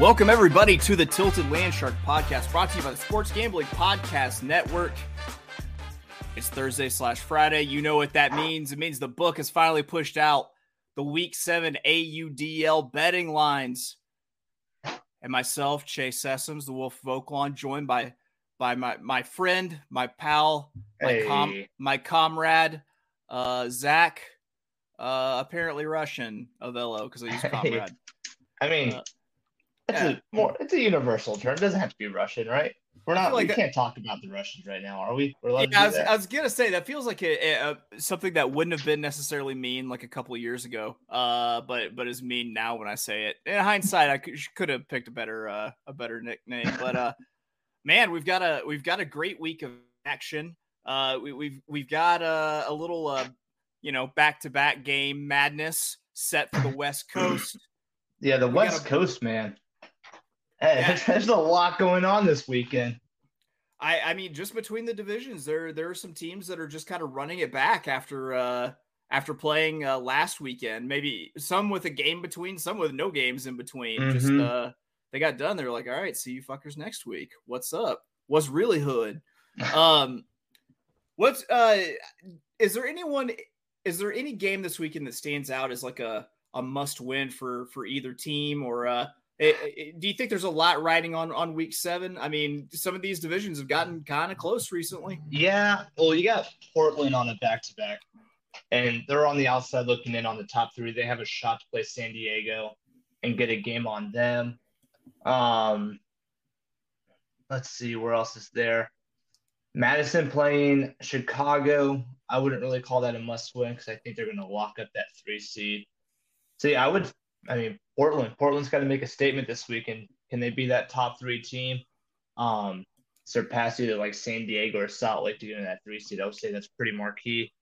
Welcome, everybody, to the Tilted Landshark podcast brought to you by the Sports Gambling Podcast Network. It's Thursday slash Friday. You know what that means. It means the book has finally pushed out the week seven AUDL betting lines. And myself, Chase Sessoms, the Wolf of Oaklawn, joined by by my, my friend, my pal, my, Hey. com, my comrade, uh, Zack, uh, apparently Russian, Avello, because I use Hey. comrade. I mean, Uh, it's yeah. a more it's a universal term. It doesn't have to be Russian, right? We're not. like we that- can't talk about the Russians right now, are we? We're Yeah, I was, I was gonna say that feels like a, a, a- something that wouldn't have been necessarily mean like a couple of years ago, uh, but but is mean now when I say it. In hindsight, I could, could have picked a better uh, a better nickname, but uh, man, we've got a we've got a great week of action. Uh, we, we've we've got a, a little uh, you know back to back game madness set for the West Coast. yeah, the we West gotta- Coast, man. Hey, Yeah. there's a lot going on this weekend. I, I mean, just between the divisions, there there are some teams that are just kind of running it back after uh after playing uh, last weekend. Maybe some with a game between, some with no games in between. Just Mhm. uh they got done. They were like, all right, see you fuckers next week. What's up? What's really hood? Um what's uh is there anyone is there any game this weekend that stands out as like a a must win for for either team or uh eh, eh, do you think there's a lot riding on on week seven? I mean, some of these divisions have gotten kind of close recently. Yeah, well, you got Portland on a back to back, and they're on the outside looking in on the top three. They have a shot to play San Diego and get a game on them. Um, let's see where else is there. Madison playing Chicago. I wouldn't really call that a must win because I think they're going to lock up that three seed. Yeah, I would. I mean, Portland. Portland's got to make a statement this week, and can they be that top three team? Um, surpass either like San Diego or Salt Lake to get in that three seed. I would say that's pretty marquee.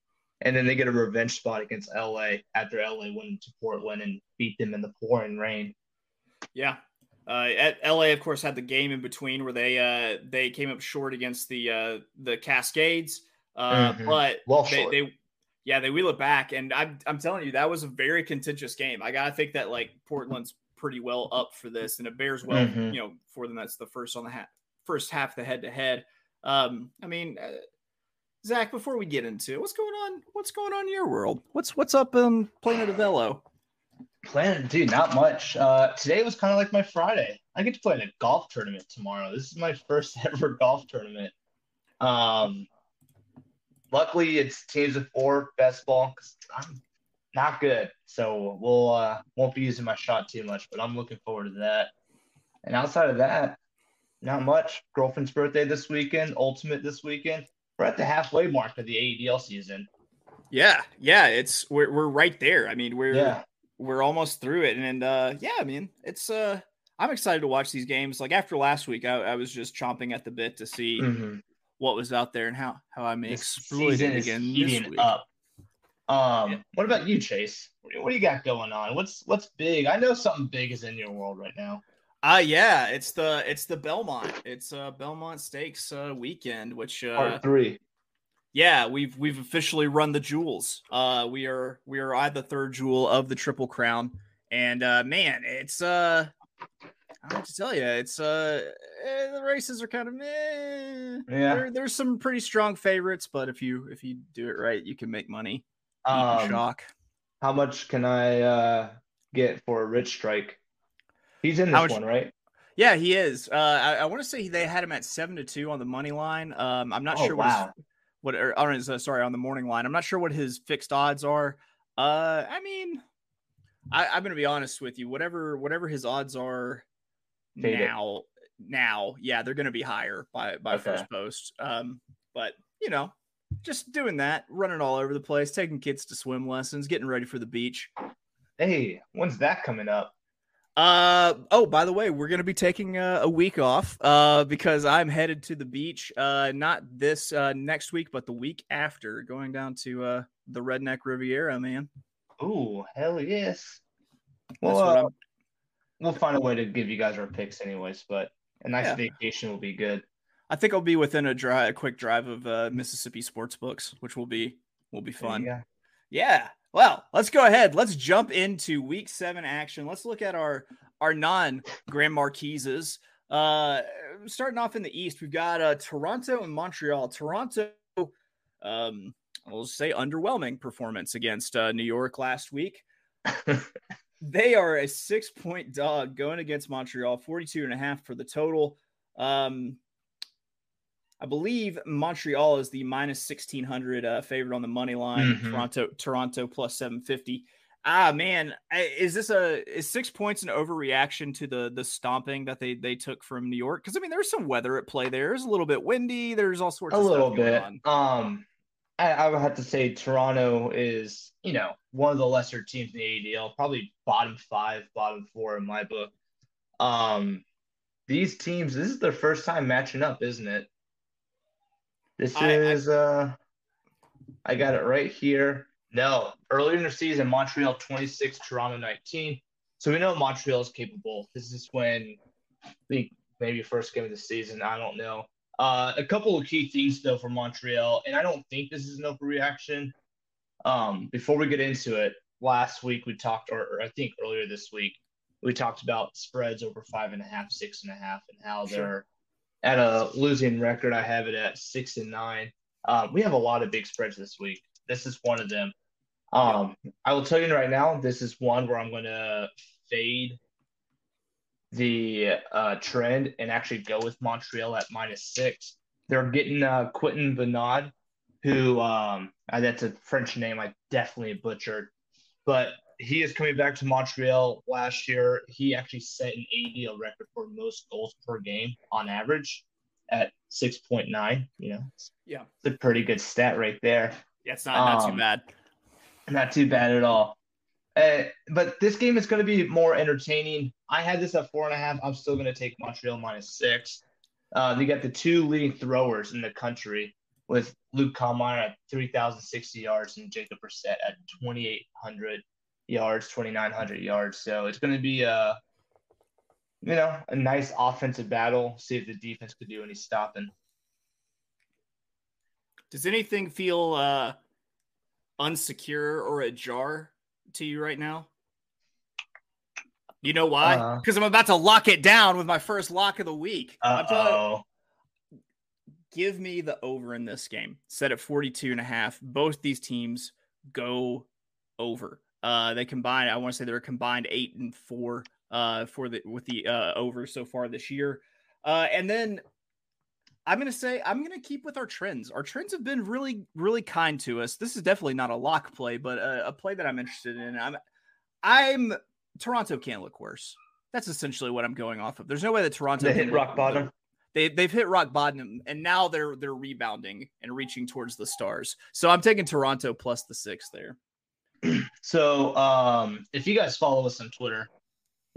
And then they get a revenge spot against LA after LA went to Portland and beat them in the pouring rain. Yeah. Uh, at LA, of course, had the game in between where they uh, they came up short against the uh, the Cascades, uh, Mhm. but Well they, they yeah they wheel it back, and I'm I'm telling you that was a very contentious game. I gotta think that like Portland's pretty well up for this, and it bears well Mhm. you know for them. That's the first on the ha- first half the head to head. Um, I mean. Uh, Zack, before we get into it, what's going on? What's going on in your world? What's what's up in Planet of? Planet, dude, not much. Uh, today was kind of like my Friday. I get to play in a golf tournament tomorrow. This is my first ever golf tournament. Um, luckily, it's teams of four best ball 'cause I'm not good, so we'll uh, won't be using my shot too much. But I'm looking forward to that. And outside of that, not much. Girlfriend's birthday this weekend. Ultimate this weekend. We're at the halfway mark of the AUDL season. Yeah, yeah, it's we're we're right there. I mean, we're Yeah. we're almost through it, and, uh, yeah, I mean, it's uh, I'm excited to watch these games. Like after last week, I, I was just chomping at the bit to see Mhm. What was out there and how how I may exploit it again this heating week. up. Um, Yeah. what about you, Chase? What do- what do you got going on? What's what's big? I know something big is in your world right now. Uh yeah, it's the it's the Belmont. It's uh Belmont Stakes uh weekend, which uh Part three. yeah, we've we've officially run the jewels. Uh we are we are at the third jewel of the Triple Crown. And uh man, it's uh I have to tell you, it's uh eh, the races are kind of meh. Yeah. There, there's some pretty strong favorites, but if you if you do it right, you can make money. Um, shock. how much can I uh get for a Rich Strike? He's in this much- one, right? Yeah, he is. Uh, I, I want to say they had him at seven to two on the money line. Um, I'm not Oh, sure what wow. his, what or, or uh, sorry on the morning line. I'm not sure what his fixed odds are. Uh, I mean, I, I'm going to be honest with you. Whatever whatever his odds are Fade it. now, now, yeah, they're going to be higher by by Okay. first post. Um, but you know, just doing that, running all over the place, taking kids to swim lessons, getting ready for the beach. Hey, when's that coming up? Uh oh, by the way, we're gonna be taking a, a week off uh because I'm headed to the beach uh not this uh next week but the week after going down to uh the Redneck Riviera, man. Oh hell yes. That's Well, what uh, I'm we'll find a way to give you guys our picks, anyways. But a nice Yeah. vacation will be good. I think I'll be within a drive a quick drive of uh Mississippi sports books, which will be will be fun. Yeah. Yeah. Well, let's go ahead. Let's jump into week seven action. Let's look at our our non Grand Marquises. Uh, starting off in the East, we've got uh, Toronto and Montreal. Toronto, um, I'll say underwhelming performance against uh, New York last week. they are a six point dog going against Montreal, 42 and a half for the total. Um, I believe Montreal is the minus 1600 uh, favorite on the money line. Mhm. Toronto, Toronto plus 750. Ah, man, is this a is six points an overreaction to the the stomping that they they took from New York? Because I mean, there's some weather at play there. It's a little bit windy. There's all sorts a of stuff little bit. Um, I, I would have to say Toronto is, you know, one of the lesser teams in the AUDL, probably bottom five, bottom four in my book. Um, these teams, this is their first time matching up, isn't it? This I- I- is, uh, I got it right here. No, earlier in the season, Montreal 26, Toronto 19. So we know Montreal is capable. This is when I think maybe first game of the season. I don't know. Uh, a couple of key things though for Montreal, and I don't think this is an overreaction. Um, before we get into it, last week we talked, or, or I think earlier this week, we talked about spreads over five and a half, six and a half, and how Sure. they're at a losing record. I have it at six and nine. Um, we have a lot of big spreads this week. This is one of them. Um, I will tell you right now, this is one where I'm going to fade the uh, trend and actually go with Montreal at minus six. They're getting uh, Quentin Bernard, who um, uh, that's a French name I definitely butchered, but he is coming back to Montreal last year. He actually set an AUDL record for most goals per game on average at 6.9. You know, yeah, it's a pretty good stat right there. yeah, it's not not too Um, bad. Not too bad at all. Uh, but this game is going to be more entertaining. I had this at four and a half. I'm still going to take Montreal minus six. Uh, they got the two leading throwers in the country with Luke Kalmar at 3,060 yards and Jacob Brissett at 2,800 yards, 2,900 yards. So it's going to be a, you know, a nice offensive battle. See if the defense could do any stopping. Does anything feel uh unsecure or ajar to you right now? You know why? Uh. Because I'm about to lock it down with my first lock of the week. Uh oh. give me the over in this game. Set at 42 and a half. Both these teams go over. Uh they combine I want to say they're combined 8 and 4 uh for the with the uh over so far this year. Uh and then I'm going to say I'm going to keep with our trends. Our trends have been really really kind to us. This is definitely not a lock play, but a, a play that I'm interested in. I'm I'm Toronto can't look worse. That's essentially what I'm going off of. There's no way that Toronto They hit rock bottom. they they've hit rock bottom and now they're they're rebounding and reaching towards the stars. So I'm taking Toronto plus the six there. So, um, if you guys follow us on Twitter,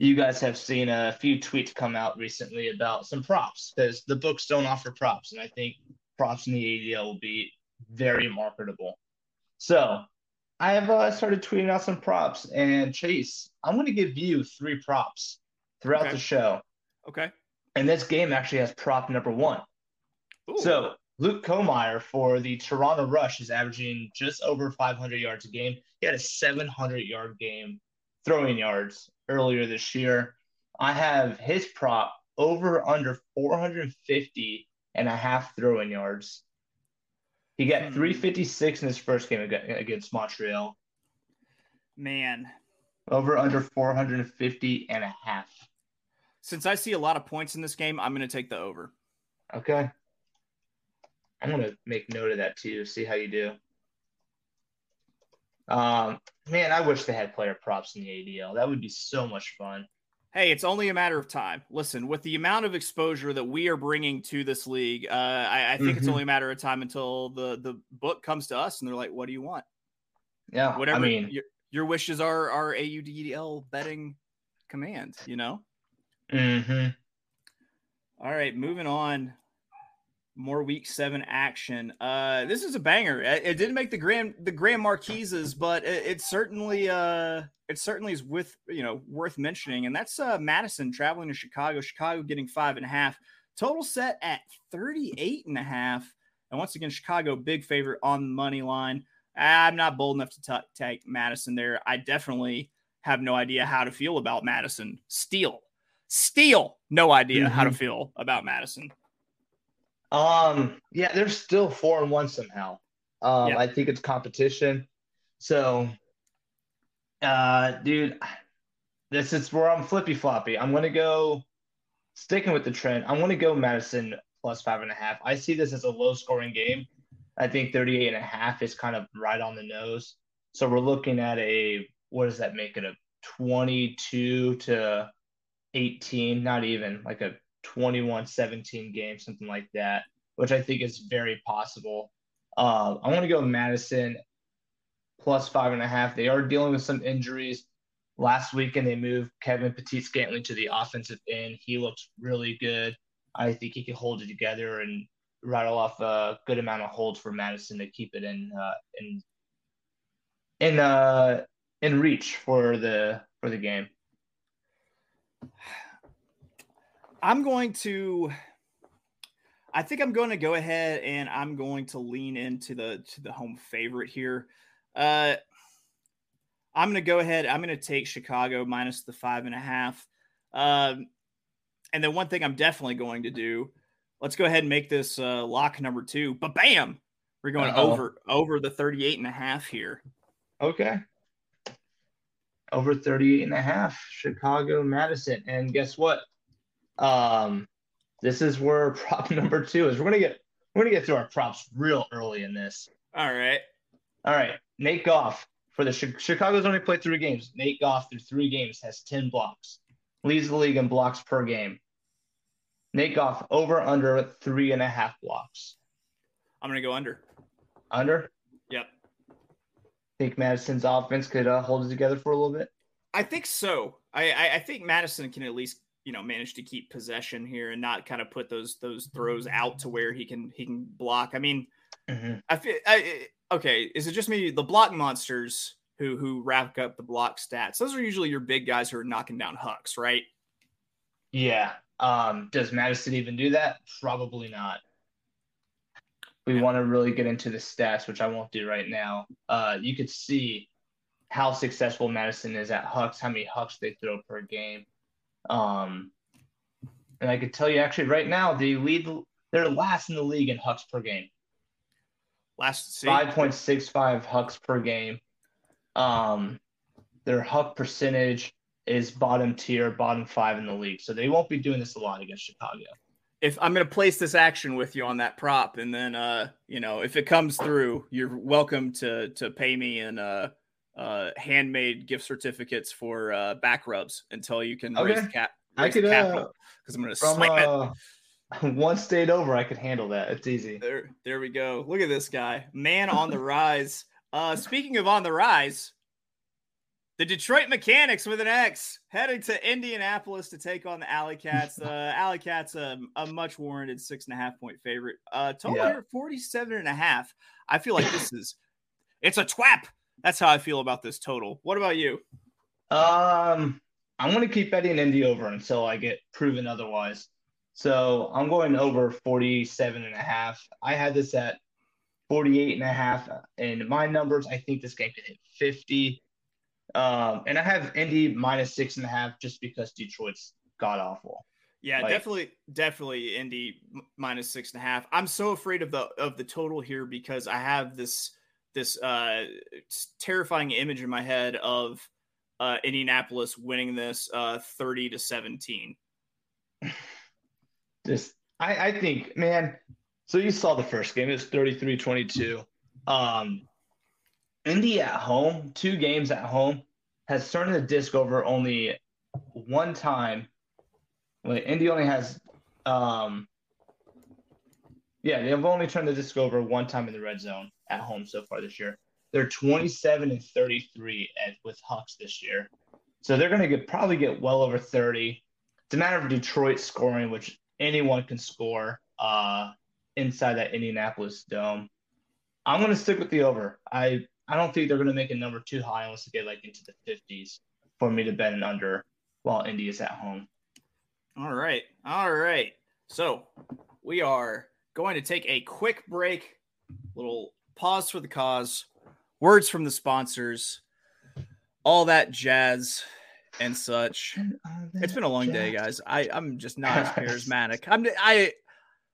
you guys have seen a few tweets come out recently about some props because the books don't offer props, and I think props in the AUDL will be very marketable. So, I have uh, started tweeting out some props, and Chase, I'm going to give you three props throughout Okay. the show, Okay. and this game actually has prop number one. Ooh. So Luke Komeyer for the Toronto Rush is averaging just over 500 yards a game. He had a 700 yard game throwing yards earlier this year. I have his prop over under 450 and a half throwing yards. He got Hmm. 356 in his first game against Montreal. man, Over under 450 and a half. since I see a lot of points in this game, I'm going to take the over. Okay. I'm gonna make note of that too. See how you do. Um, man, I wish they had player props in the AUDL. That would be so much fun. Hey, it's only a matter of time. Listen, with the amount of exposure that we are bringing to this league, uh, I, I, think mm-hmm. it's only a matter of time until the the book comes to us and they're like, "What do you want?" Yeah, whatever. I mean, your, your wishes are our AUDL betting command. You know. Hmm. All right, moving on more week seven action. Uh, this is a banger. It, it, didn't make the grand the grand marquises, but it, it, certainly uh it certainly is with you know worth mentioning. And that's uh Madison traveling to Chicago. Chicago getting five and a half. Total set at 38 and a half. And once again, Chicago big favorite on the money line. I'm not bold enough to t- take Madison there. I definitely have no idea how to feel about Madison. Steal, steal. No idea mm-hmm. how to mm-hmm. feel about Madison. Um, yeah, they're still four and one somehow. Um, yeah. I think it's competition. So, uh, dude, this is where I'm flippy floppy. I'm gonna go sticking with the trend. I'm gonna go Madison plus five and a half. I see this as a low scoring game. I think 38 and a half is kind of right on the nose. So we're looking at a what does that make it a 22 to 18, not even like a 21 17 game, something like that, which I think is very possible. Uh, I want to go Madison plus five and a half. They are dealing with some injuries. Last weekend, they moved Kevin Pettit-Scantling to the offensive end. He looks really good. I think he can hold it together and rattle off a good amount of holds for Madison to keep it in uh, in in uh, in reach for the for the game. I'm going to I think I'm going to go ahead and I'm going to lean into the to the home favorite here. Uh I'm going to go ahead. I'm going to take Chicago minus the five and a half. Um, and then one thing I'm definitely going to do. Let's go ahead and make this uh, lock number two. But bam, we're going Uh-oh. over over the 38 and a half here. Okay. Over 38 and a half, Chicago, Madison. And guess what? Um, this is where prop number two is. We're gonna get we're gonna get through our props real early in this. All right. All right. Nate Goff for the Chicago's only played three games. Nate Goff through three games has 10 blocks, leads the league in blocks per game. Nate Goff over under three and a half blocks. I'm gonna go under. Under. Yep. Think Madison's offense could uh, hold it together for a little bit. I think so. I, I, I think Madison can at least you know manage to keep possession here and not kind of put those those throws out to where he can he can block. I mean, mm-hmm. I feel I, okay. Is it just me? The block monsters who who rack up the block stats. Those are usually your big guys who are knocking down hucks, right? Yeah. Um, does Madison even do that? Probably not. We yeah. want to really get into the stats, which I won't do right now. Uh, you could see how successful Madison is at hucks, how many hucks they throw per game. Um, and I could tell you actually right now they lead. They're last in the league in hucks per game. Last five point six five hucks per game. Um, their huck percentage is bottom tier, bottom five in the league. So they won't be doing this a lot against Chicago. If I'm going to place this action with you on that prop, and then uh, you know, if it comes through, you're welcome to to pay me in uh uh, handmade gift certificates for uh, back rubs until you can okay. raise the cap. Raise I could capital because uh, I'm going to slam uh, it. One state over, I could handle that. It's easy. There, there we go. Look at this guy, man on the rise. Uh, speaking of on the rise, the Detroit Mechanix with an X heading to Indianapolis to take on the Alley Cats. Uh, Alley Cats, a, a much warranted six and a half point favorite. Uh, total yeah. here 47 and a half. I feel like this is, it's a twap. That's how I feel about this total. What about you? Um, I'm going to keep betting Indy over until I get proven otherwise. So I'm going over 47 and a half. I had this at 48 and a half. And my numbers, I think this game could hit 50. Um, and I have Indy minus six and a half just because Detroit's god awful. Yeah, like, definitely, definitely Indy minus six and a half. I'm so afraid of the of the total here because I have this this uh, terrifying image in my head of uh, Indianapolis winning this uh, 30 to 17. Just, I, I think, man, So you saw the first game. It was 33-22. Um, Indy at home, two games at home, has turned the disc over only one time. Well, Indy only has, um, yeah, they've only turned the disc over one time in the red zone at home so far this year. They're 27 and 33 at, with Hucks this year. So they're going to get probably get well over 30. It's a matter of Detroit scoring, which anyone can score uh, inside that Indianapolis dome. I'm going to stick with the over. I I don't think they're going to make a number too high unless they get like into the 50s for me to bet an under while Indy is at home. All right. All right. So we are going to take a quick break, little pause for the cause, words from the sponsors, all that jazz and such. It's been a long day, guys. I, I'm just not as charismatic. I'm I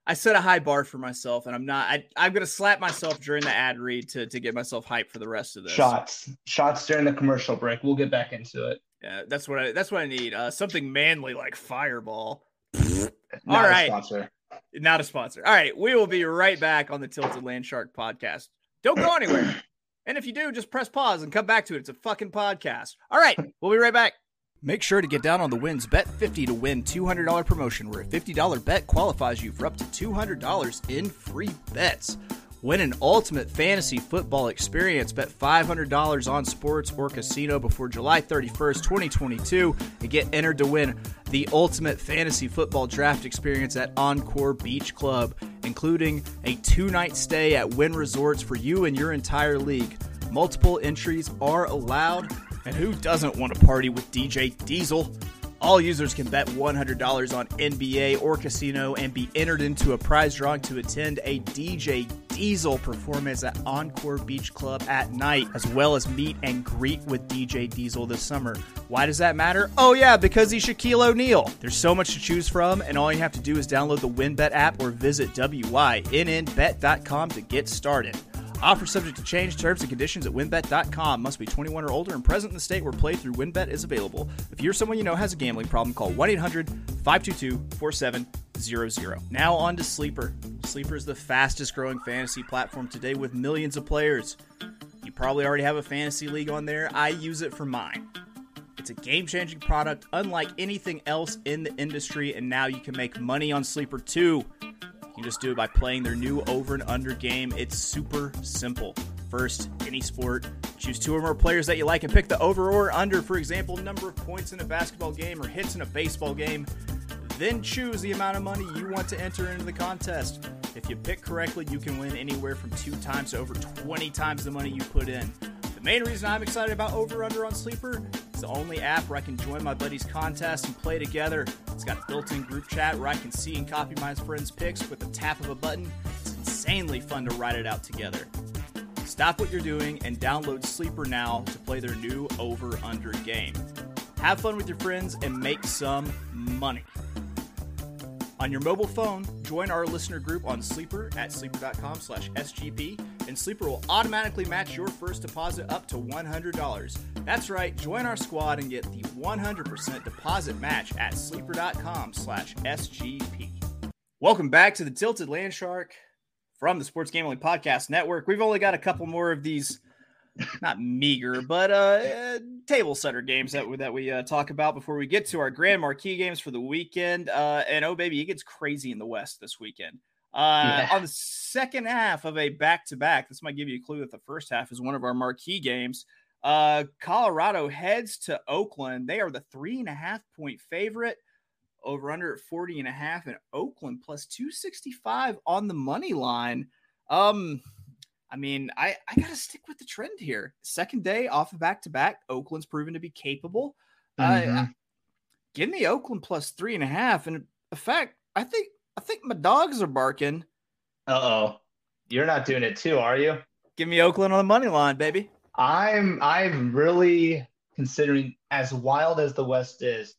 I set a high bar for myself, and I'm not. I, I'm gonna slap myself during the ad read to to get myself hyped for the rest of this. Shots, shots during the commercial break. We'll get back into it. Yeah, that's what I. That's what I need. Uh, something manly like Fireball. All right, sponsor. Not a sponsor. All right, we will be right back on the Tilted Landshark podcast. Don't go anywhere. and if you do, just press pause and come back to it. It's a fucking podcast. All right, we'll be right back. Make sure to get down on the wins. Bet 50 to win $200 promotion where a $50 bet qualifies you for up to $200 in free bets. Win an ultimate fantasy football experience. Bet $500 on sports or casino before July 31st, 2022, and get entered to win the ultimate fantasy football draft experience at Encore Beach Club, including a two night stay at Wynn Resorts for you and your entire league. Multiple entries are allowed. And who doesn't want to party with DJ Diesel? All users can bet $100 on NBA or casino and be entered into a prize drawing to attend a DJ Diesel performance at Encore Beach Club at night, as well as meet and greet with DJ Diesel this summer. Why does that matter? Oh, yeah, because he's Shaquille O'Neal. There's so much to choose from, and all you have to do is download the WynnBET app or visit WYNNBet.com to get started. Offer subject to change. Terms and conditions at wynnbet.com. Must be 21 or older and present in the state where playthrough WynnBET is available. If you're someone you know has a gambling problem, call 1 800 522 4700. Now on to Sleeper. Sleeper is the fastest growing fantasy platform today with millions of players. You probably already have a fantasy league on there. I use it for mine. It's a game changing product unlike anything else in the industry, and now you can make money on Sleeper too. You just do it by playing their new over and under game. It's super simple. First, any sport, choose two or more players that you like and pick the over or under, for example, number of points in a basketball game or hits in a baseball game. Then choose the amount of money you want to enter into the contest. If you pick correctly, you can win anywhere from two times to over 20 times the money you put in. Main reason I'm excited about Over Under on Sleeper is the only app where I can join my buddies' contests and play together. It's got a built in group chat where I can see and copy my friends' picks with the tap of a button. It's insanely fun to write it out together. Stop what you're doing and download Sleeper now to play their new Over Under game. Have fun with your friends and make some money. On your mobile phone, join our listener group on Sleeper at sleeper.com slash SGP, and Sleeper will automatically match your first deposit up to $100. That's right, join our squad and get the 100% deposit match at sleeper.com slash SGP. Welcome back to the Tilted Landshark from the Sports Gambling Podcast Network. We've only got a couple more of these not meager, but uh, uh, table setter games that we, that we uh, talk about before we get to our grand marquee games for the weekend. Uh, and oh baby, it gets crazy in the West this weekend. Uh, yeah. On the second half of a back to back, this might give you a clue that the first half is one of our marquee games. Uh, Colorado heads to Oakland. They are the three and a half point favorite over under at 40 and a half and Oakland plus 265 on the money line. Um, I mean, I, I got to stick with the trend here. Second day off of back to back, Oakland's proven to be capable. Mm-hmm. Uh, give me Oakland plus three and a half. And in fact, I think I think my dogs are barking. Uh oh, you're not doing it too, are you? Give me Oakland on the money line, baby. I'm I'm really considering as wild as the West is.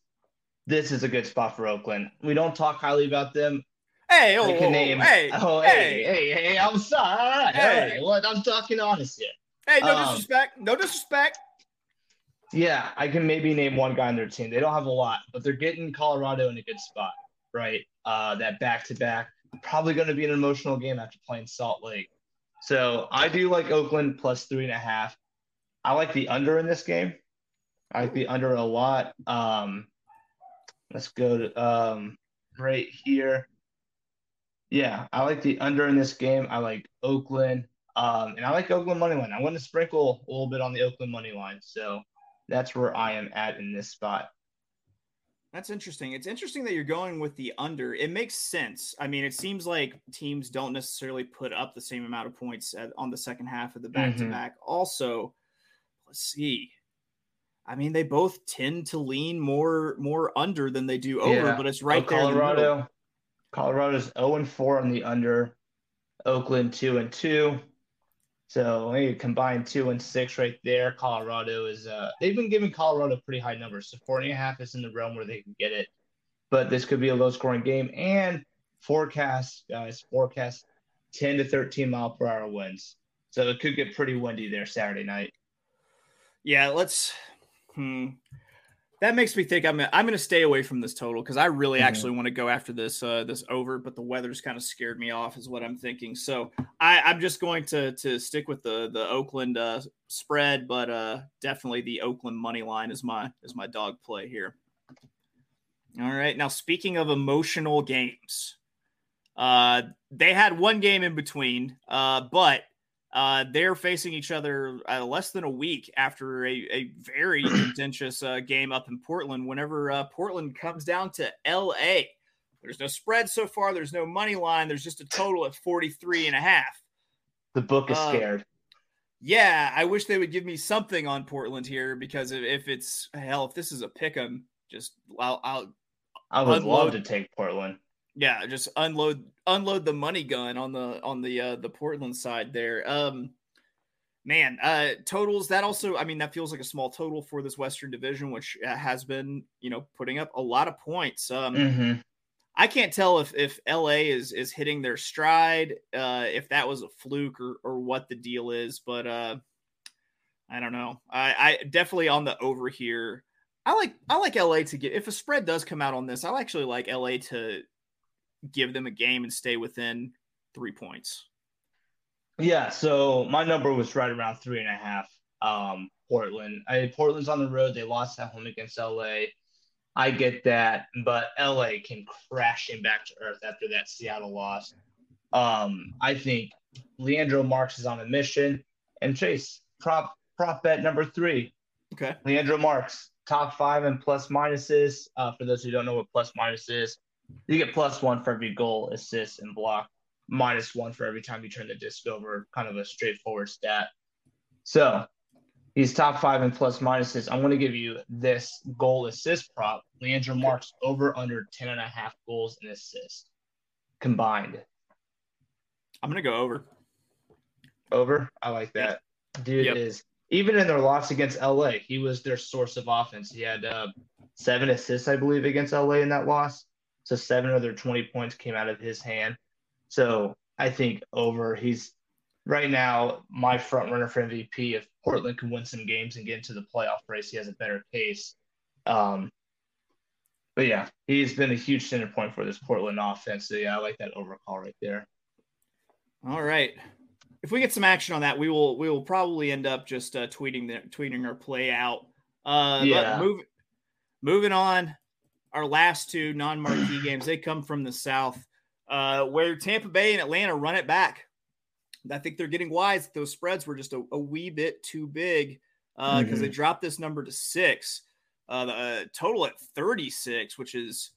This is a good spot for Oakland. We don't talk highly about them. Hey, oh, can name, hey, oh, hey, hey, hey, I'm sorry. Right, hey. What I'm talking honest here. Hey, no um, disrespect. No disrespect. Yeah, I can maybe name one guy on their team. They don't have a lot, but they're getting Colorado in a good spot, right? Uh, that back to back. probably going to be an emotional game after playing Salt Lake. So I do like Oakland plus three and a half. I like the under in this game. I like the under a lot. Um, let's go to um, right here. Yeah, I like the under in this game. I like Oakland. Um, and I like Oakland money line. I want to sprinkle a little bit on the Oakland money line. So that's where I am at in this spot. That's interesting. It's interesting that you're going with the under. It makes sense. I mean, it seems like teams don't necessarily put up the same amount of points at, on the second half of the back to back. Also, let's see. I mean, they both tend to lean more more under than they do over, yeah. but it's right oh, there. Colorado, Colorado's 0 and 4 on the under. Oakland 2 and 2. So maybe combined two and six right there. Colorado is uh they've been giving Colorado pretty high numbers. So four and a half is in the realm where they can get it. But this could be a low scoring game. And forecast, guys, forecast 10 to 13 mile per hour winds. So it could get pretty windy there Saturday night. Yeah, let's hmm that makes me think I'm I'm going to stay away from this total because I really mm-hmm. actually want to go after this uh, this over, but the weather's kind of scared me off, is what I'm thinking. So I, I'm just going to to stick with the the Oakland uh, spread, but uh, definitely the Oakland money line is my is my dog play here. All right, now speaking of emotional games, uh, they had one game in between, uh, but uh, they're facing each other uh, less than a week after a, a very contentious uh, game up in Portland. Whenever uh, Portland comes down to LA, there's no spread so far. There's no money line. There's just a total at 43 and a half. The book is uh, scared. Yeah, I wish they would give me something on Portland here because if, if it's hell, if this is a pick 'em, just I'll, I'll I would unload. love to take Portland yeah, just unload unload the money gun on the on the uh the Portland side there. Um man, uh totals that also I mean that feels like a small total for this Western Division which uh, has been, you know, putting up a lot of points. Um mm-hmm. I can't tell if if LA is is hitting their stride, uh if that was a fluke or or what the deal is, but uh I don't know. I I definitely on the over here. I like I like LA to get if a spread does come out on this. I actually like LA to give them a game and stay within three points? Yeah, so my number was right around three and a half. Um, Portland. I Portland's on the road. They lost at home against LA. I get that, but LA came crashing back to earth after that Seattle loss. Um, I think Leandro Marx is on a mission. And Chase, prop prop bet number three. Okay. Leandro Marx top five and plus minuses. Uh, for those who don't know what plus minus is, you get plus one for every goal, assist, and block, minus one for every time you turn the disc over. Kind of a straightforward stat. So he's top five in plus minuses. I'm going to give you this goal assist prop. Leandro Marx over under 10 and a half goals and assists combined. I'm going to go over. Over? I like that. Dude yep. is even in their loss against LA, he was their source of offense. He had uh, seven assists, I believe, against LA in that loss. So seven of their 20 points came out of his hand. So I think over, he's right now my front runner for MVP. If Portland can win some games and get into the playoff race, he has a better case. Um, but yeah, he's been a huge center point for this Portland offense. So yeah, I like that over call right there. All right. If we get some action on that, we will we will probably end up just uh, tweeting the tweeting our play out. Uh, yeah. Move, moving on our last two non-marquee games, they come from the South, uh, where Tampa Bay and Atlanta run it back. I think they're getting wise. that Those spreads were just a, a wee bit too big because uh, mm-hmm. they dropped this number to six. Uh, the uh, total at 36, which is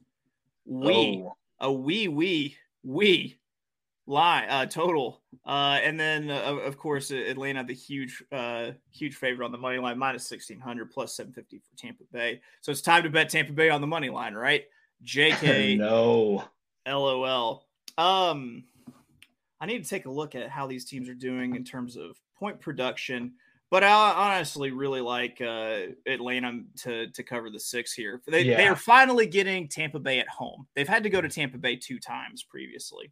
wee, oh. a wee, wee, wee line uh, total. Uh, and then uh, of course Atlanta the huge uh, huge favorite on the money line minus 1600 plus 750 for Tampa Bay. So it's time to bet Tampa Bay on the money line, right? JK no. LOL. Um I need to take a look at how these teams are doing in terms of point production. But I honestly really like uh, Atlanta to to cover the six here. They, yeah. they are finally getting Tampa Bay at home. They've had to go to Tampa Bay two times previously.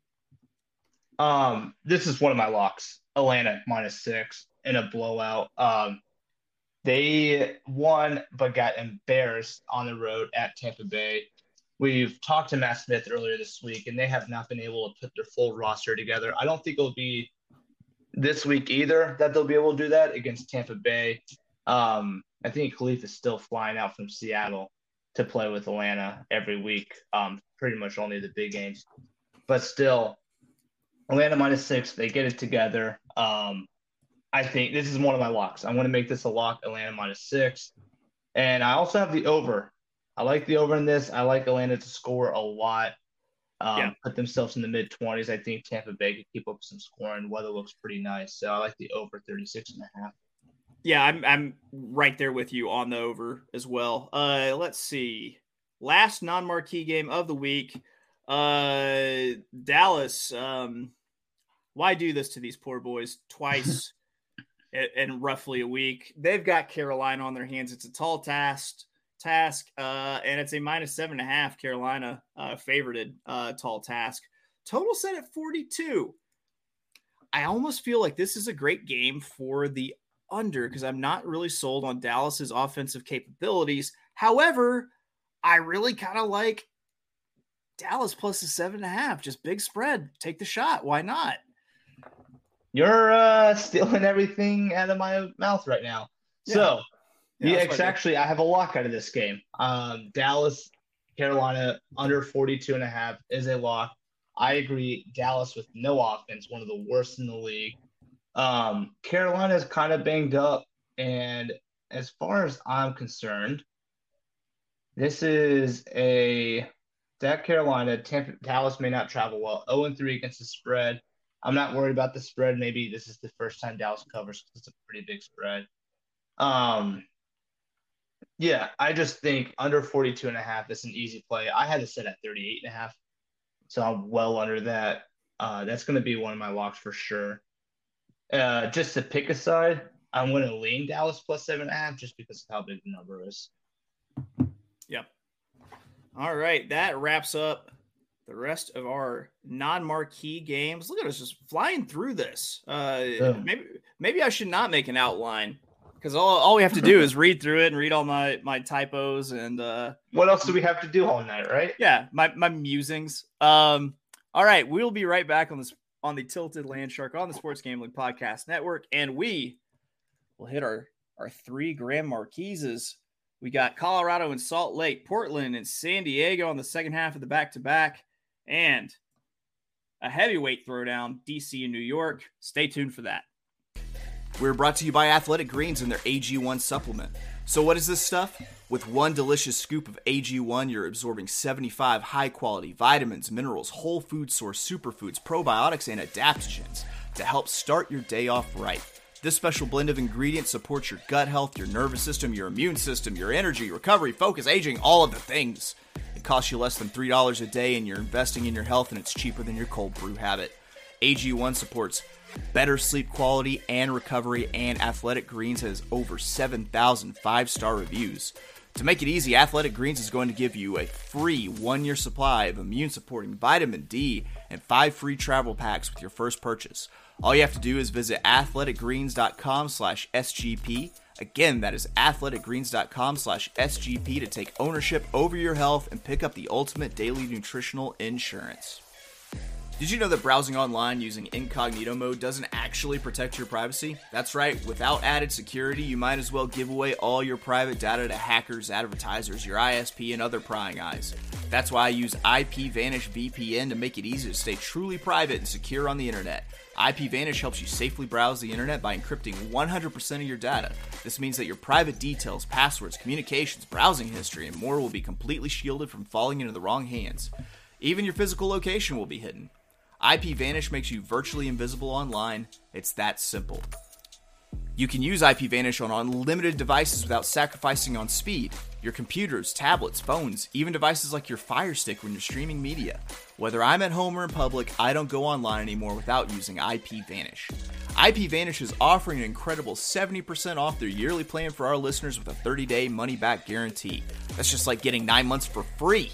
Um, this is one of my locks. Atlanta minus six in a blowout. Um, they won but got embarrassed on the road at Tampa Bay. We've talked to Matt Smith earlier this week, and they have not been able to put their full roster together. I don't think it'll be this week either that they'll be able to do that against Tampa Bay. Um, I think Khalif is still flying out from Seattle to play with Atlanta every week, um, pretty much only the big games. But still, Atlanta minus six, they get it together. Um, I think this is one of my locks. I'm going to make this a lock, Atlanta minus six. And I also have the over. I like the over in this. I like Atlanta to score a lot, um, yeah. put themselves in the mid 20s. I think Tampa Bay could keep up some scoring. Weather looks pretty nice. So I like the over 36 and a half. Yeah, I'm I'm right there with you on the over as well. Uh, let's see. Last non-marquee game of the week. Uh, Dallas. Um, why do this to these poor boys twice in, roughly a week? They've got Carolina on their hands. It's a tall task. Task, uh, and it's a minus seven and a half. Carolina uh, favorited uh, tall task. Total set at 42. I almost feel like this is a great game for the under because I'm not really sold on Dallas's offensive capabilities. However, I really kind of like Dallas plus a seven and a half, just big spread. Take the shot. Why not? You're uh, stealing everything out of my mouth right now. Yeah. So, yeah, it's actually, I have a lock out of this game. Um, Dallas, Carolina under 42 and a half is a lock. I agree. Dallas with no offense, one of the worst in the league. Um, Carolina is kind of banged up, and as far as I'm concerned, this is a that Carolina. Tampa, Dallas may not travel well. 0 and 3 against the spread. I'm not worried about the spread. Maybe this is the first time Dallas covers it's a pretty big spread. Um, yeah, I just think under 42 and a half is an easy play. I had to set at 38 and a half, so I'm well under that. Uh, that's going to be one of my locks for sure. Uh, just to pick a side, I'm going to lean Dallas plus seven and a half just because of how big the number is. Yep. All right, that wraps up the rest of our non-marquee games. Look at us just flying through this. Uh, yeah. Maybe maybe I should not make an outline because all, all we have to do is read through it and read all my my typos and uh, what else do we have to do all night, right? Yeah, my my musings. Um, all right, we'll be right back on this on the Tilted Landshark on the Sports Gambling Podcast Network, and we will hit our our three grand marquises. We got Colorado and Salt Lake, Portland and San Diego on the second half of the back to back, and a heavyweight throwdown, DC and New York. Stay tuned for that. We're brought to you by Athletic Greens and their AG1 supplement. So, what is this stuff? With one delicious scoop of AG1, you're absorbing 75 high quality vitamins, minerals, whole food source superfoods, probiotics, and adaptogens to help start your day off right. This special blend of ingredients supports your gut health, your nervous system, your immune system, your energy, recovery, focus, aging, all of the things. It costs you less than $3 a day, and you're investing in your health, and it's cheaper than your cold brew habit. AG1 supports better sleep quality and recovery, and Athletic Greens has over 7,000 five star reviews. To make it easy, Athletic Greens is going to give you a free one year supply of immune supporting vitamin D and five free travel packs with your first purchase. All you have to do is visit athleticgreens.com slash SGP. Again, that is athleticgreens.com slash SGP to take ownership over your health and pick up the ultimate daily nutritional insurance. Did you know that browsing online using incognito mode doesn't actually protect your privacy? That's right, without added security, you might as well give away all your private data to hackers, advertisers, your ISP, and other prying eyes. That's why I use IPVanish VPN to make it easy to stay truly private and secure on the internet. IPVanish helps you safely browse the internet by encrypting 100% of your data. This means that your private details, passwords, communications, browsing history, and more will be completely shielded from falling into the wrong hands. Even your physical location will be hidden. IPVanish makes you virtually invisible online. It's that simple. You can use IPVanish on unlimited devices without sacrificing on speed. Your computers, tablets, phones, even devices like your Fire Stick when you're streaming media. Whether I'm at home or in public, I don't go online anymore without using IPVanish. IPVanish is offering an incredible 70% off their yearly plan for our listeners with a 30 day money back guarantee. That's just like getting 9 months for free.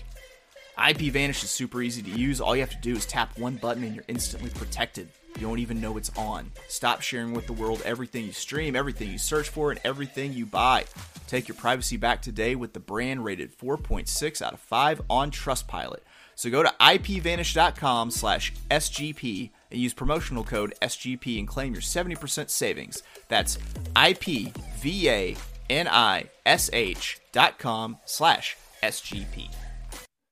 IPVanish is super easy to use. All you have to do is tap one button and you're instantly protected. You don't even know it's on. Stop sharing with the world everything you stream, everything you search for, and everything you buy. Take your privacy back today with the brand rated 4.6 out of 5 on Trustpilot. So go to ipvanish.com slash SGP and use promotional code SGP and claim your 70% savings. That's I-P-V-A-N-I-S-H dot com slash SGP.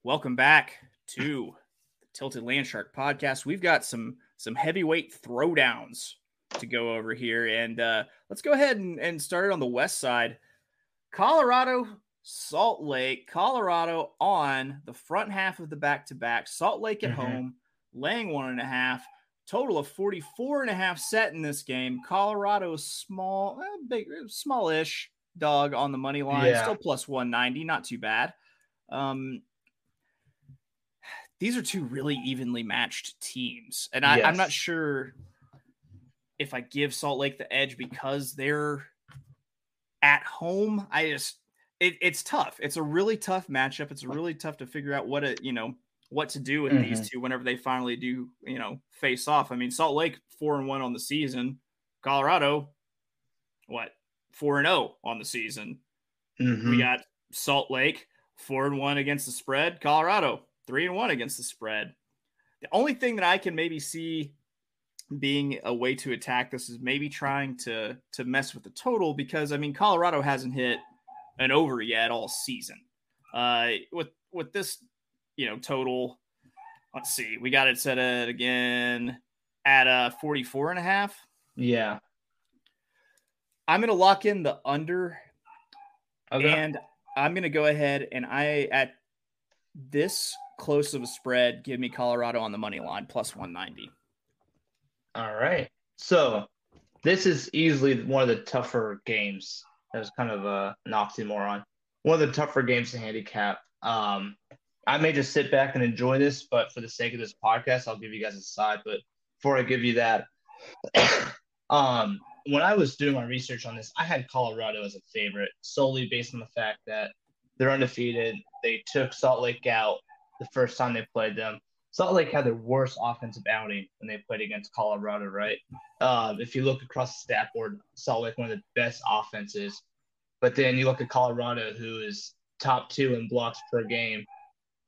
Welcome back to the Tilted Landshark podcast. We've got some some heavyweight throwdowns to go over here. And uh, let's go ahead and, and start it on the west side. Colorado, Salt Lake, Colorado on the front half of the back to back. Salt Lake at mm-hmm. home, laying one and a half. Total of 44 and a half set in this game. Colorado small, eh, big, smallish dog on the money line, yeah. still plus 190, not too bad. Um, these are two really evenly matched teams, and I, yes. I'm not sure if I give Salt Lake the edge because they're at home. I just it, it's tough. It's a really tough matchup. It's really tough to figure out what it you know what to do with mm-hmm. these two whenever they finally do you know face off. I mean, Salt Lake four and one on the season. Colorado, what four and zero oh on the season. Mm-hmm. We got Salt Lake four and one against the spread. Colorado three and one against the spread. The only thing that I can maybe see being a way to attack this is maybe trying to to mess with the total because I mean Colorado hasn't hit an over yet all season. Uh, with with this, you know, total. Let's see, we got it set at again at uh 44 and a half. Yeah. I'm gonna lock in the under, okay. and I'm gonna go ahead and I at this close of a spread, give me Colorado on the money line plus 190. All right. So this is easily one of the tougher games. That was kind of a, an oxymoron. One of the tougher games to handicap. Um, I may just sit back and enjoy this, but for the sake of this podcast, I'll give you guys a side. But before I give you that, um, when I was doing my research on this, I had Colorado as a favorite solely based on the fact that they're undefeated. They took Salt Lake out the first time they played them. Salt Lake had their worst offensive outing when they played against Colorado, right? Uh, if you look across the stat board, Salt Lake one of the best offenses. But then you look at Colorado, who is top two in blocks per game,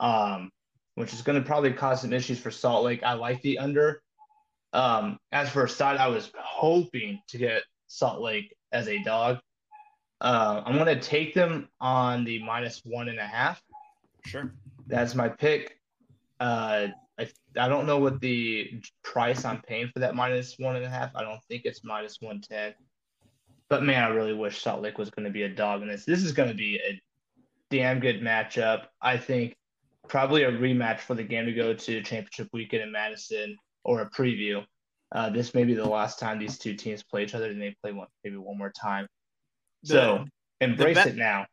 um, which is going to probably cause some issues for Salt Lake. I like the under. Um, as for a side, I was hoping to get Salt Lake as a dog. Uh, I'm going to take them on the minus one and a half. Sure. That's my pick. Uh, I, I don't know what the price I'm paying for that minus one and a half. I don't think it's minus 110. But man, I really wish Salt Lake was going to be a dog in this. This is going to be a damn good matchup. I think probably a rematch for the game to go to championship weekend in Madison or a preview. Uh, this may be the last time these two teams play each other, and they play one maybe one more time. The, so embrace be- it now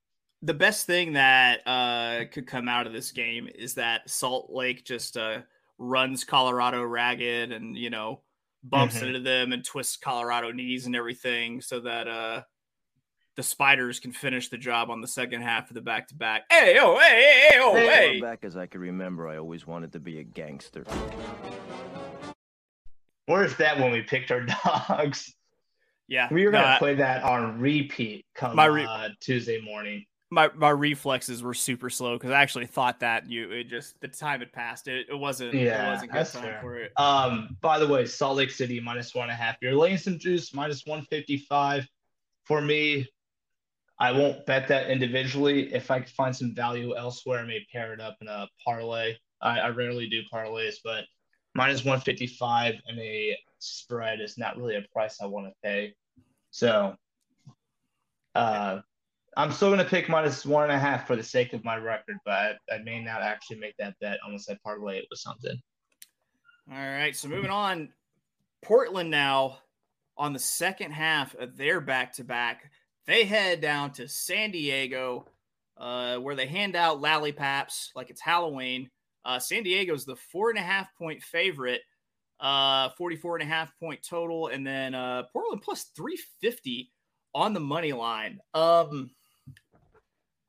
the best thing that uh, could come out of this game is that Salt Lake just uh, runs Colorado ragged and you know bumps mm-hmm. into them and twists Colorado knees and everything, so that uh, the Spiders can finish the job on the second half of the back to back. Hey oh hey hey oh hey! Back as I can remember, I always wanted to be a gangster. Where's that when we picked our dogs? Yeah, we were gonna uh, play that on repeat come re- uh, Tuesday morning my my reflexes were super slow because I actually thought that you it just the time had passed. It, it wasn't yeah, it wasn't good time fair. for it. Um by the way, Salt Lake City minus one and a half. You're laying some juice minus one fifty five. For me, I won't bet that individually. If I can find some value elsewhere, I may pair it up in a parlay. I, I rarely do parlays, but minus 155 and a spread is not really a price I want to pay. So uh I'm still going to pick minus one and a half for the sake of my record, but I, I may not actually make that bet unless I parlay it with something. All right. So moving on, Portland now on the second half of their back to back, they head down to San Diego uh, where they hand out lollipops like it's Halloween. Uh, San Diego's the four and a half point favorite, uh, 44 and a half point total. And then uh, Portland plus 350 on the money line. Um,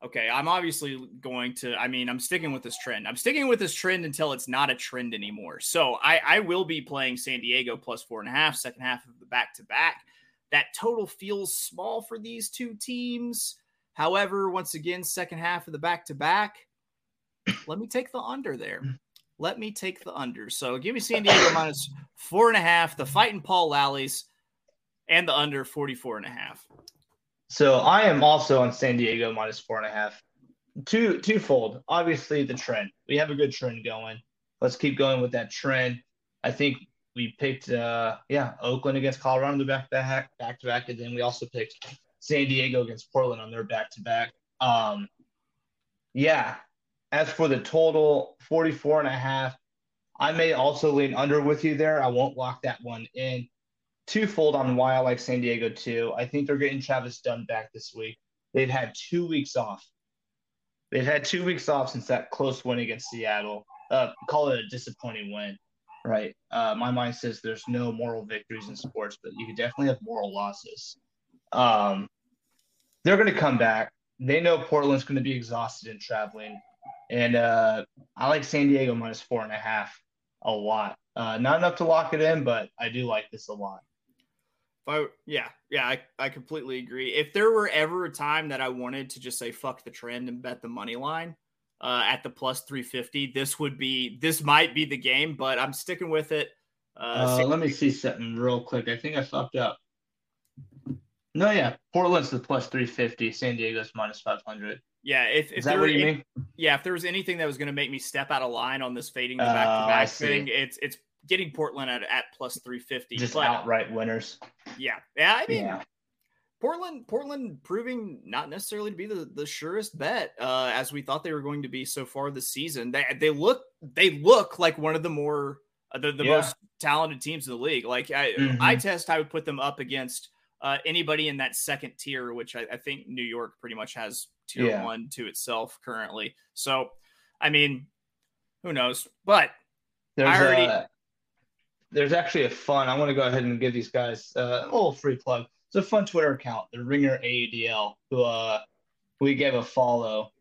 okay, I'm obviously going to, I mean, I'm sticking with this trend. I'm sticking with this trend until it's not a trend anymore. So I, I will be playing San Diego plus four and a half, second half of the back to back. That total feels small for these two teams. However, once again, second half of the back to back, let me take the under there. Let me take the under. So give me San Diego minus four and a half, the fighting Paul Lally's, and the under 44 and a half. So I am also on San Diego minus four and a half. Two twofold. Obviously, the trend. We have a good trend going. Let's keep going with that trend. I think we picked uh yeah, Oakland against Colorado the back back back to back, and then we also picked San Diego against Portland on their back to back. Um yeah. As for the total, 44 and a half. I may also lean under with you there. I won't lock that one in twofold on why I like San Diego too. I think they're getting Travis Dunn back this week. They've had two weeks off. They've had two weeks off since that close win against Seattle. Uh, call it a disappointing win, right? Uh, my mind says there's no moral victories in sports, but you could definitely have moral losses. Um, they're going to come back. They know Portland's going to be exhausted in traveling, and uh, I like San Diego minus four and a half a lot. Uh, not enough to lock it in, but I do like this a lot. If I, yeah, yeah, I, I completely agree. If there were ever a time that I wanted to just say fuck the trend and bet the money line uh, at the plus 350, this would be this might be the game, but I'm sticking with it. Uh, uh, let me see something real quick. I think I fucked up. No, yeah, Portland's the plus 350, San Diego's minus 500. Yeah, if, if what you any, yeah, if there was anything that was going to make me step out of line on this fading the back to Oh, back thing, it's it's getting Portland at at plus 350. Just but, outright winners. Yeah, yeah, I mean, Yeah. Portland, Portland proving not necessarily to be the, the surest bet uh, as we thought they were going to be so far this season. They they look they look like one of the more uh, the, the Yeah. most talented teams in the league. Like I Mhm. I test, I would put them up against uh, anybody in that second tier, which I, I think New York pretty much has tier Yeah. one to itself currently. So, I mean, who knows? But There's I already- a, there's actually a fun. I want to go ahead and give these guys uh, a little free plug. It's a fun Twitter account, the Ringer AUDL, who uh, we gave a follow.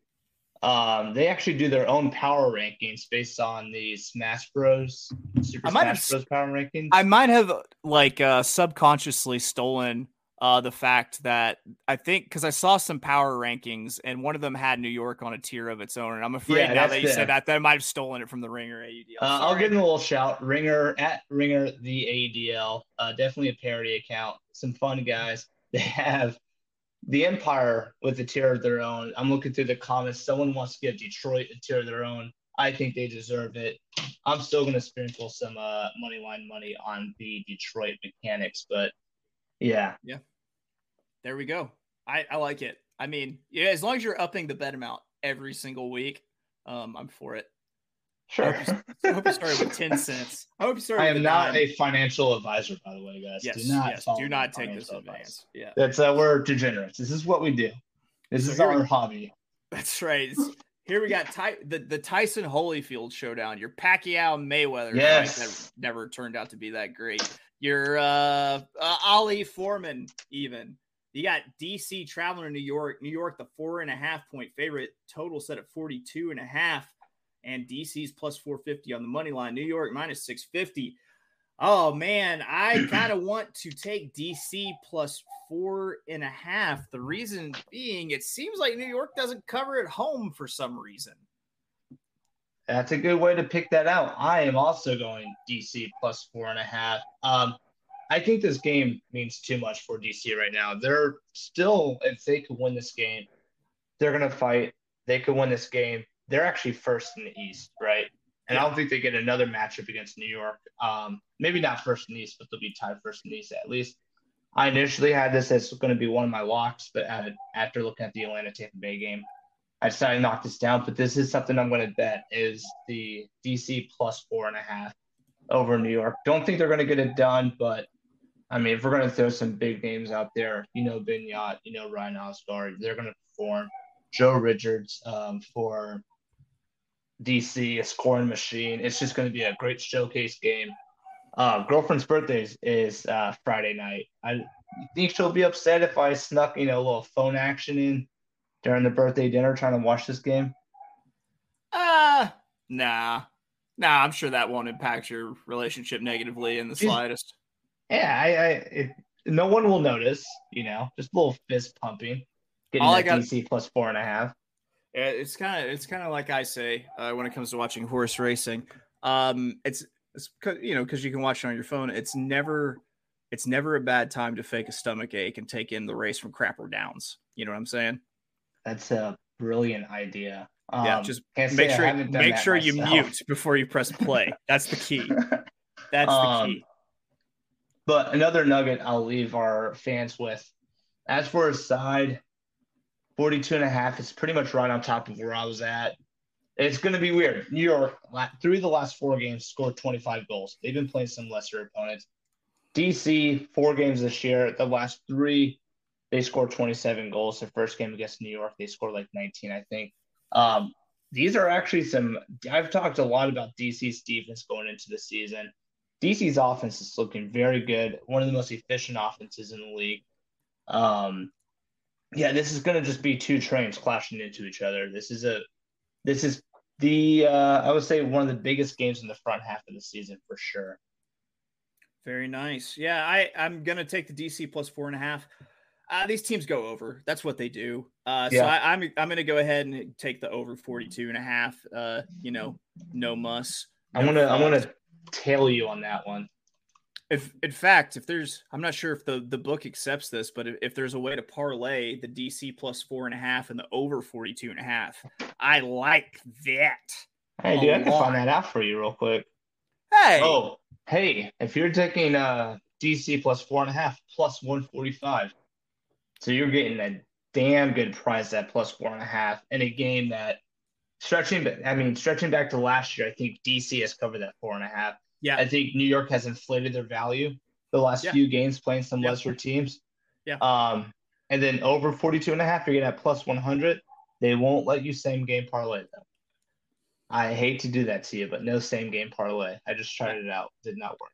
Um, they actually do their own power rankings based on the Smash Bros. Super might have Smash Bros. power rankings. I might have like uh, subconsciously stolen uh, the fact that I think because I saw some power rankings and one of them had New York on a tier of its own, and I'm afraid Yeah, now that you the- said that, that I might have stolen it from the Ringer AUD. Uh, I'll give them a little shout. Ringer at Ringer the ADL. Uh, definitely a parody account. Some fun guys. They have the Empire with a tier of their own. I'm looking through the comments. Someone wants to give Detroit a tier of their own. I think they deserve it. I'm still going to sprinkle some uh, money line money on the Detroit Mechanix, but yeah, Yeah. There we go. I, I like it. I mean, yeah, as long as you're upping the bet amount every single week, um, I'm for it. sure. I hope you started with ten cents. I hope you started. I am not dime. a financial advisor, by the way, guys. yes, do not yes. Do not take this financial advice. Yeah. That's uh, we're degenerates. This is what we do. This So is here we- our hobby. That's right. Here we got Ty- the the Tyson Holyfield showdown. Your Pacquiao Mayweather Yes. that never turned out to be that great. Your uh, uh Ali Foreman even. You got DC traveling to New York. New York, the four and a half point favorite. Total set at 42 and a half. And DC's plus 450 on the money line. New York minus 650. Oh man, I kind of want to take DC plus four and a half. The reason being, it seems like New York doesn't cover at home for some reason. That's a good way to pick that out. I am also going DC plus four and a half. Um, I think this game means too much for DC right now. They're still, if they could win this game, they're gonna fight. They could win this game. They're actually first in the East, right? And I don't think they get another matchup against New York. Um, maybe not first in the East, but they'll be tied first in the East at least. I initially had this as going to be one of my locks, but at, after looking at the Atlanta Tampa Bay game, I decided to knock this down. But this is something I'm going to bet is the DC plus four and a half over New York. Don't think they're going to get it done, but I mean, if we're going to throw some big names out there, you know, Binyat, you know, Ryan Osgar, they're going to perform. Joe Richards um, for DC, a scoring machine. It's just going to be a great showcase game. Uh, girlfriend's birthday is, is uh, Friday night. I think she'll be upset if I snuck, you know, a little phone action in during the birthday dinner trying to watch this game. Uh nah. Nah, I'm sure that won't impact your relationship negatively in the slightest. Yeah, I, I it, no one will notice, you know, just a little fist pumping. getting All I that got- DC plus four and a half. Yeah, it's kind of it's kind of like I say uh, when it comes to watching horse racing. Um, it's, it's you know because you can watch it on your phone. It's never it's never a bad time to fake a stomach ache and take in the race from Crapper Downs. You know what I'm saying? That's a brilliant idea. Um, yeah, just make sure make sure you mute before you press play. That's the key. That's the Um, key. But another nugget I'll leave our fans with. As for a side, 42 and a half is pretty much right on top of where I was at. It's going to be weird. New York, through the last four games, scored 25 goals. They've been playing some lesser opponents. DC, four games this year. The last three, they scored 27 goals. Their first game against New York, they scored like 19, I think. Um, these are actually some. I've talked a lot about DC's defense going into the season. DC's offense is looking very good. One of the most efficient offenses in the league. Um, yeah, this is going to just be two trains clashing into each other. This is a, this is the uh, I would say one of the biggest games in the front half of the season for sure. Very nice. Yeah, I I'm gonna take the DC plus four and a half. Uh, these teams go over. That's what they do. Uh, so Yeah. I, I'm I'm gonna go ahead and take the over 42 and a half. Uh, you know, no muss. I'm no gonna I'm gonna tail you on that one. If in fact, if there's, I'm not sure if the the book accepts this, but if, if there's a way to parlay the DC plus four and a half and the over 42 and a half, I like that. Hey, dude, I can find that out for you real quick. Hey, Oh, hey, if you're taking uh DC plus four and a half plus one forty five, so you're getting a damn good price at plus four and a half in a game that stretching. I mean, stretching back to last year, I think DC has covered that four and a half. yeah, I think New York has inflated their value the last Yeah. few games playing some Yeah. lesser teams. Yeah. Um, and then over 42 and a half, you're getting at plus 100. They won't let you same game parlay though. I hate to do that to you, but no same game parlay. I just tried it out. Did not work.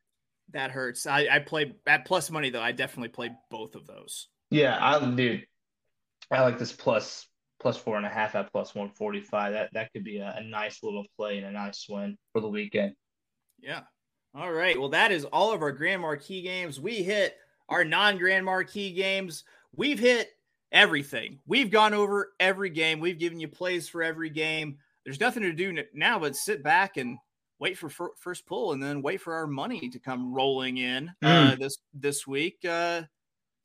that hurts. I I play at plus money though. I definitely play both of those. Yeah, I dude, I like this plus plus four and a half at plus 145. That that could be a, a nice little play and a nice win for the weekend. Yeah. All right. Well, that is all of our grand marquee games. We hit our non grand marquee games. We've hit everything. We've gone over every game. We've given you plays for every game. There's nothing to do now but sit back and wait for fir- first pull and then wait for our money to come rolling in uh, this this week. Uh,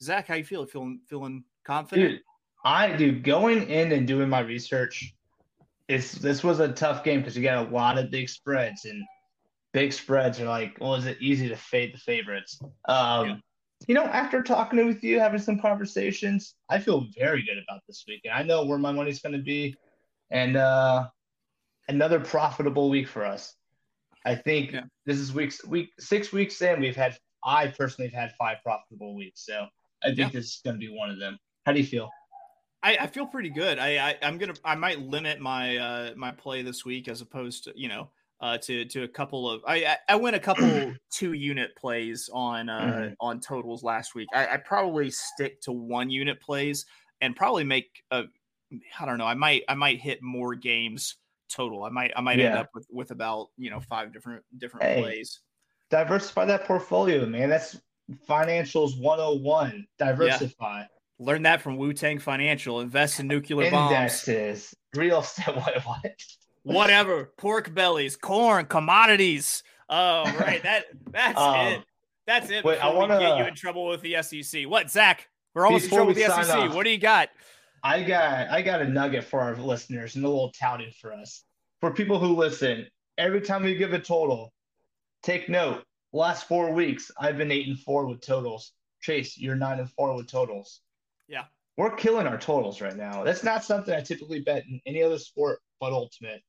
Zack, how you feel? Feeling feeling confident? Dude, I dude going in and doing my research. It's this was a tough game because you got a lot of big spreads and big spreads are like, well, is it easy to fade the favorites? Um, Yeah. you know, after talking with you, having some conversations, I feel very good about this weekend. I know where my money's going to be, and uh, another profitable week for us. I think Yeah. this is week week six weeks in. We've had I personally have had five profitable weeks, so I think Yeah. this is going to be one of them. How do you feel? I, I feel pretty good. I, I I'm gonna I might limit my uh my play this week as opposed to you know uh to to a couple of I I, I went a couple two unit plays on uh Mhm. on totals last week. I, I probably stick to one unit plays and probably make a I don't know. I might I might hit more games total. I might I might end up with with about you know five different different Hey. plays. Diversify that portfolio, man. That's financials 101. Diversify. Learn that from Wu Tang Financial. Invest in nuclear bombs. Indexes. Real estate. What? What? whatever pork bellies corn commodities oh right that that's Um, it that's it wait, I we wanna- get you in trouble with the sec what zach we're almost in trouble with the sec off. what do you got I got I got a nugget for our listeners and a little touting for us. For people who listen, every time we give a total, take note. Last four weeks, I've been eight and four with totals. Chase, you're nine and four with totals. Yeah. We're killing our totals right now. That's not something I typically bet in any other sport but ultimate.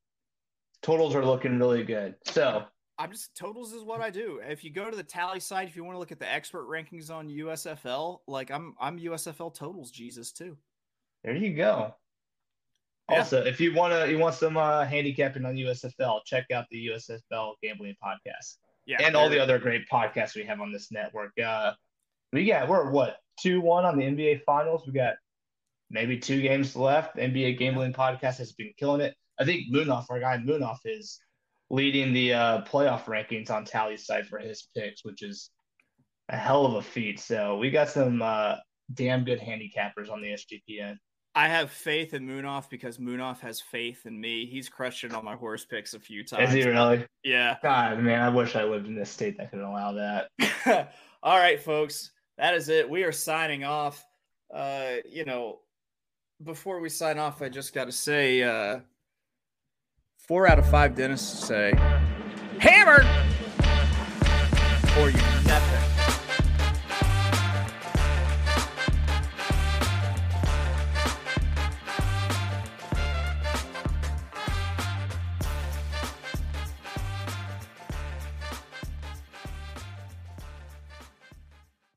Totals are looking really good. So i'm just totals is what i do if you go to the Tallysight if you want to look at the expert rankings on usfl like i'm i'm usfl totals jesus too There you go. Yeah. Also, if you want to, you want some uh, handicapping on USFL, check out the USFL Gambling Podcast yeah and all the other great podcasts we have on this network. Uh, we got we're what two one on the NBA Finals. We got maybe two games left. The NBA Gambling Podcast has been killing it. I think Munaf, our guy Munaf, is leading the uh, playoff rankings on Tallysight for his picks, which is a hell of a feat. So we got some uh, damn good handicappers on the SGPN. I have faith in Munaf because Munaf has faith in me. He's crushed it on my horse picks a few times. Is he really? Yeah. God, man, I wish I lived in this state that could allow that. All right, folks, that is it. We are signing off. Uh, you know, before we sign off, I just got to say, uh, four out of five dentists say, hammer.